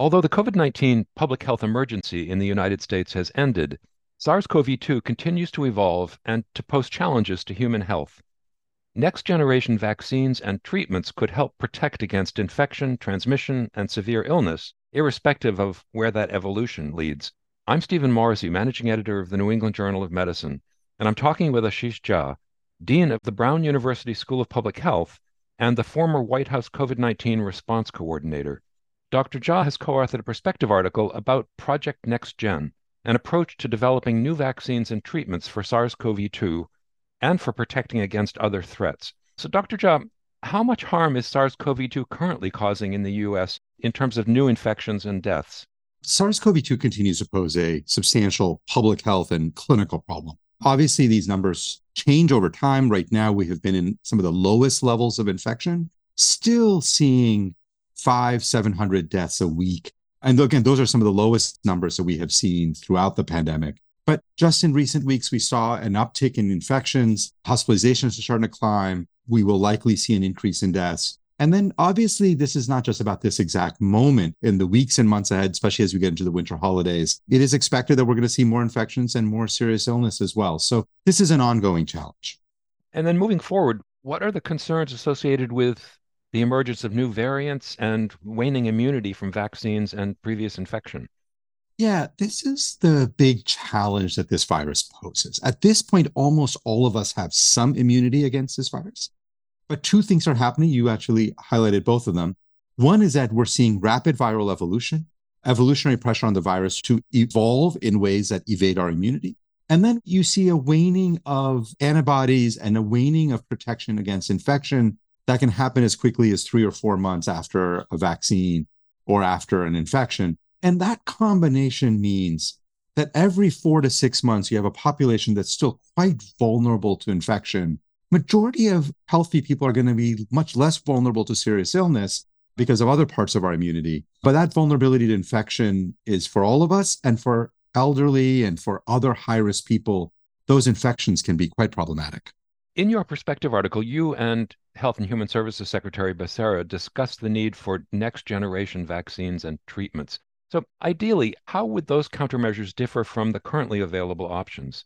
Although the COVID 19 public health emergency in the United States has ended, SARS CoV 2 continues to evolve and to pose challenges to human health. Next generation vaccines and treatments could help protect against infection, transmission, and severe illness, irrespective of where that evolution leads. I'm Stephen Morrissey, managing editor of the New England Journal of Medicine, and I'm talking with Ashish Jha, Dean of the Brown University School of Public Health and the former White House COVID 19 response coordinator. Dr. Jha has co authored a perspective article about Project NextGen, an approach to developing new vaccines and treatments for SARS CoV 2 and for protecting against other threats. So, Dr. Jha, how much harm is SARS CoV 2 currently causing in the US in terms of new infections and deaths? SARS CoV 2 continues to pose a substantial public health and clinical problem. Obviously, these numbers change over time. Right now, we have been in some of the lowest levels of infection, still seeing five, 700 deaths a week. And again, those are some of the lowest numbers that we have seen throughout the pandemic. But just in recent weeks, we saw an uptick in infections, hospitalizations are starting to climb. We will likely see an increase in deaths. And then obviously, this is not just about this exact moment in the weeks and months ahead, especially as we get into the winter holidays. It is expected that we're going to see more infections and more serious illness as well. So this is an ongoing challenge. And then moving forward, what are the concerns associated with the emergence of new variants and waning immunity from vaccines and previous infection. Yeah, this is the big challenge that this virus poses. At this point, almost all of us have some immunity against this virus. But two things are happening. You actually highlighted both of them. One is that we're seeing rapid viral evolution, evolutionary pressure on the virus to evolve in ways that evade our immunity. And then you see a waning of antibodies and a waning of protection against infection that can happen as quickly as three or four months after a vaccine or after an infection. And that combination means that every four to six months, you have a population that's still quite vulnerable to infection. Majority of healthy people are going to be much less vulnerable to serious illness because of other parts of our immunity. But that vulnerability to infection is for all of us and for elderly and for other high risk people, those infections can be quite problematic. In your perspective article, you and Health and Human Services Secretary Becerra discussed the need for next generation vaccines and treatments. So, ideally, how would those countermeasures differ from the currently available options?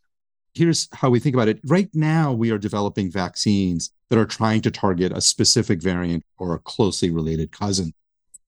Here's how we think about it. Right now, we are developing vaccines that are trying to target a specific variant or a closely related cousin.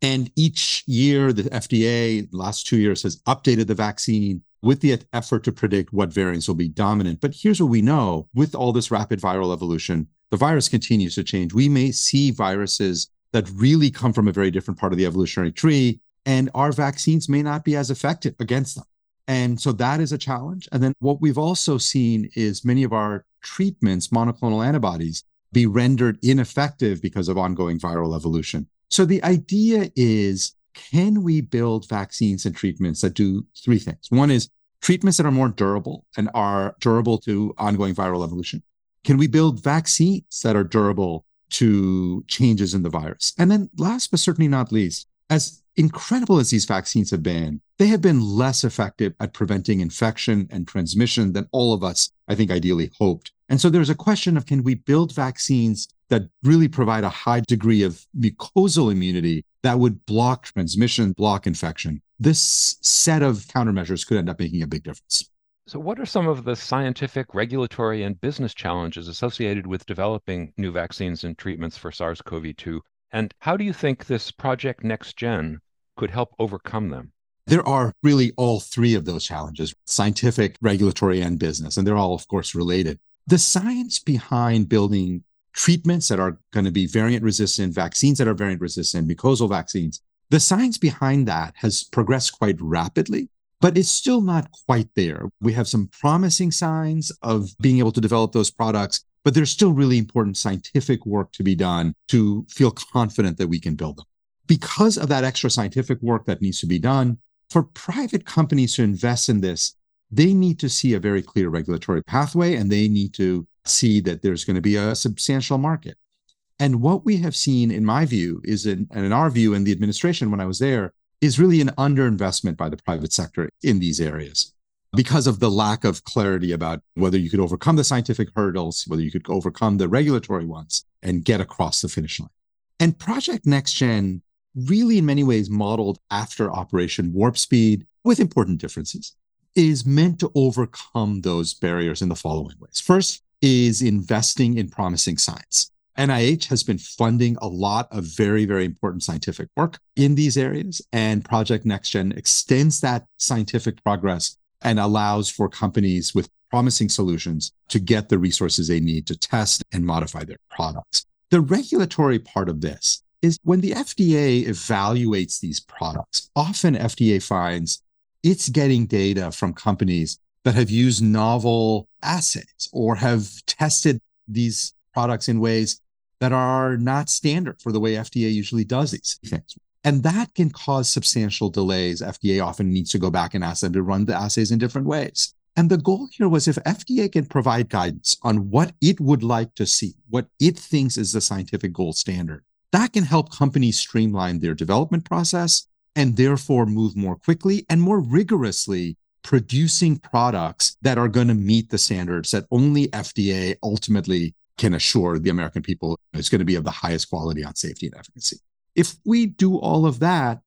And each year, the FDA, last two years, has updated the vaccine with the effort to predict what variants will be dominant. But here's what we know with all this rapid viral evolution, the virus continues to change. We may see viruses that really come from a very different part of the evolutionary tree, and our vaccines may not be as effective against them. And so that is a challenge. And then what we've also seen is many of our treatments, monoclonal antibodies, be rendered ineffective because of ongoing viral evolution. So the idea is can we build vaccines and treatments that do three things? One is treatments that are more durable and are durable to ongoing viral evolution. Can we build vaccines that are durable to changes in the virus? And then, last but certainly not least, as incredible as these vaccines have been, they have been less effective at preventing infection and transmission than all of us, I think, ideally hoped. And so there's a question of can we build vaccines that really provide a high degree of mucosal immunity that would block transmission, block infection. This set of countermeasures could end up making a big difference. So, what are some of the scientific, regulatory, and business challenges associated with developing new vaccines and treatments for SARS CoV 2? And how do you think this Project NextGen could help overcome them? There are really all three of those challenges scientific, regulatory, and business. And they're all, of course, related. The science behind building treatments that are going to be variant resistant, vaccines that are variant resistant, mucosal vaccines, the science behind that has progressed quite rapidly, but it's still not quite there. We have some promising signs of being able to develop those products, but there's still really important scientific work to be done to feel confident that we can build them. Because of that extra scientific work that needs to be done, for private companies to invest in this, they need to see a very clear regulatory pathway and they need to see that there's going to be a substantial market. And what we have seen, in my view, is in, and in our view in the administration when I was there, is really an underinvestment by the private sector in these areas because of the lack of clarity about whether you could overcome the scientific hurdles, whether you could overcome the regulatory ones and get across the finish line. And Project NextGen really in many ways modeled after Operation Warp Speed with important differences, is meant to overcome those barriers in the following ways. First is investing in promising science. NIH has been funding a lot of very, very important scientific work in these areas, and Project NextGen extends that scientific progress and allows for companies with promising solutions to get the resources they need to test and modify their products. The regulatory part of this is when the FDA evaluates these products, often FDA finds it's getting data from companies that have used novel assays or have tested these products in ways that are not standard for the way FDA usually does these things. And that can cause substantial delays. FDA often needs to go back and ask them to run the assays in different ways. And the goal here was if FDA can provide guidance on what it would like to see, what it thinks is the scientific gold standard, that can help companies streamline their development process and therefore move more quickly and more rigorously producing products that are going to meet the standards that only FDA ultimately can assure the American people is going to be of the highest quality on safety and efficacy. If we do all of that,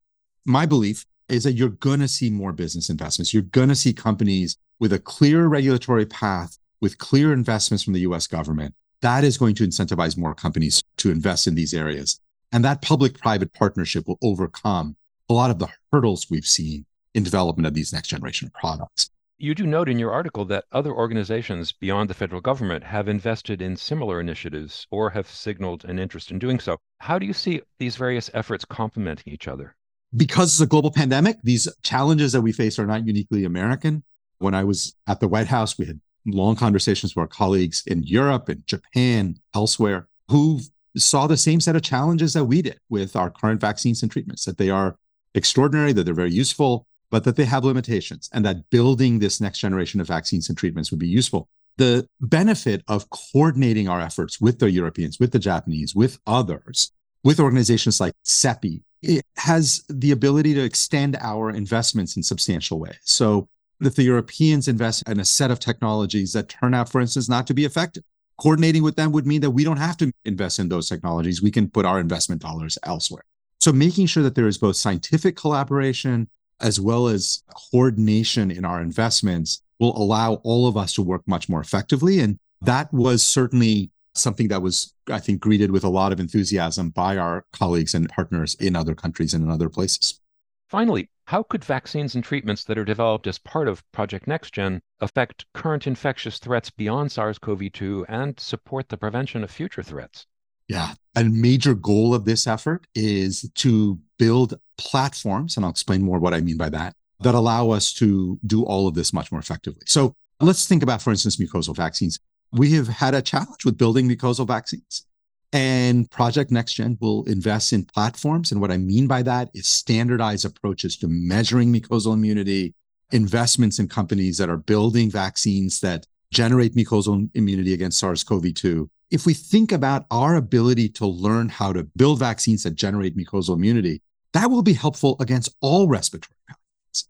my belief is that you're going to see more business investments. You're going to see companies with a clear regulatory path, with clear investments from the US government. That is going to incentivize more companies to invest in these areas. And that public private partnership will overcome a lot of the hurdles we've seen in development of these next generation products. You do note in your article that other organizations beyond the federal government have invested in similar initiatives or have signaled an interest in doing so. How do you see these various efforts complementing each other? Because it's a global pandemic, these challenges that we face are not uniquely American. When I was at the White House, we had long conversations with our colleagues in Europe and Japan, elsewhere, who saw the same set of challenges that we did with our current vaccines and treatments, that they are extraordinary, that they're very useful, but that they have limitations and that building this next generation of vaccines and treatments would be useful. The benefit of coordinating our efforts with the Europeans, with the Japanese, with others, with organizations like CEPI, it has the ability to extend our investments in substantial ways. So if the Europeans invest in a set of technologies that turn out, for instance, not to be effective, coordinating with them would mean that we don't have to invest in those technologies. We can put our investment dollars elsewhere. So making sure that there is both scientific collaboration as well as coordination in our investments will allow all of us to work much more effectively. And that was certainly something that was, I think, greeted with a lot of enthusiasm by our colleagues and partners in other countries and in other places. Finally, how could vaccines and treatments that are developed as part of Project NextGen affect current infectious threats beyond SARS CoV 2 and support the prevention of future threats? Yeah. A major goal of this effort is to build platforms, and I'll explain more what I mean by that, that allow us to do all of this much more effectively. So let's think about, for instance, mucosal vaccines. We have had a challenge with building mucosal vaccines. And Project NextGen will invest in platforms. And what I mean by that is standardized approaches to measuring mucosal immunity, investments in companies that are building vaccines that generate mucosal immunity against SARS CoV 2 if we think about our ability to learn how to build vaccines that generate mucosal immunity, that will be helpful against all respiratory pathogens.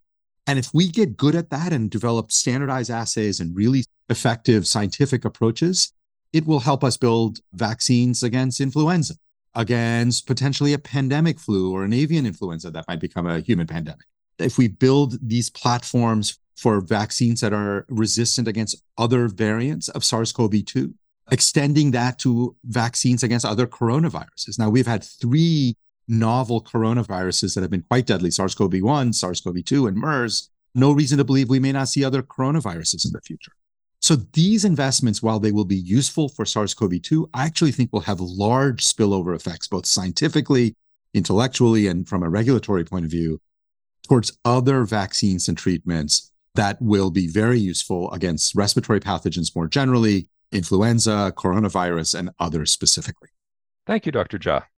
And if we get good at that and develop standardized assays and really effective scientific approaches, it will help us build vaccines against influenza, against potentially a pandemic flu or an avian influenza that might become a human pandemic. If we build these platforms for vaccines that are resistant against other variants of SARS CoV 2, extending that to vaccines against other coronaviruses. Now, we've had three novel coronaviruses that have been quite deadly SARS CoV 1, SARS CoV 2, and MERS. No reason to believe we may not see other coronaviruses in the future. So, these investments, while they will be useful for SARS CoV 2, I actually think will have large spillover effects, both scientifically, intellectually, and from a regulatory point of view, towards other vaccines and treatments that will be very useful against respiratory pathogens more generally influenza, coronavirus, and others specifically. Thank you, Dr. Jha.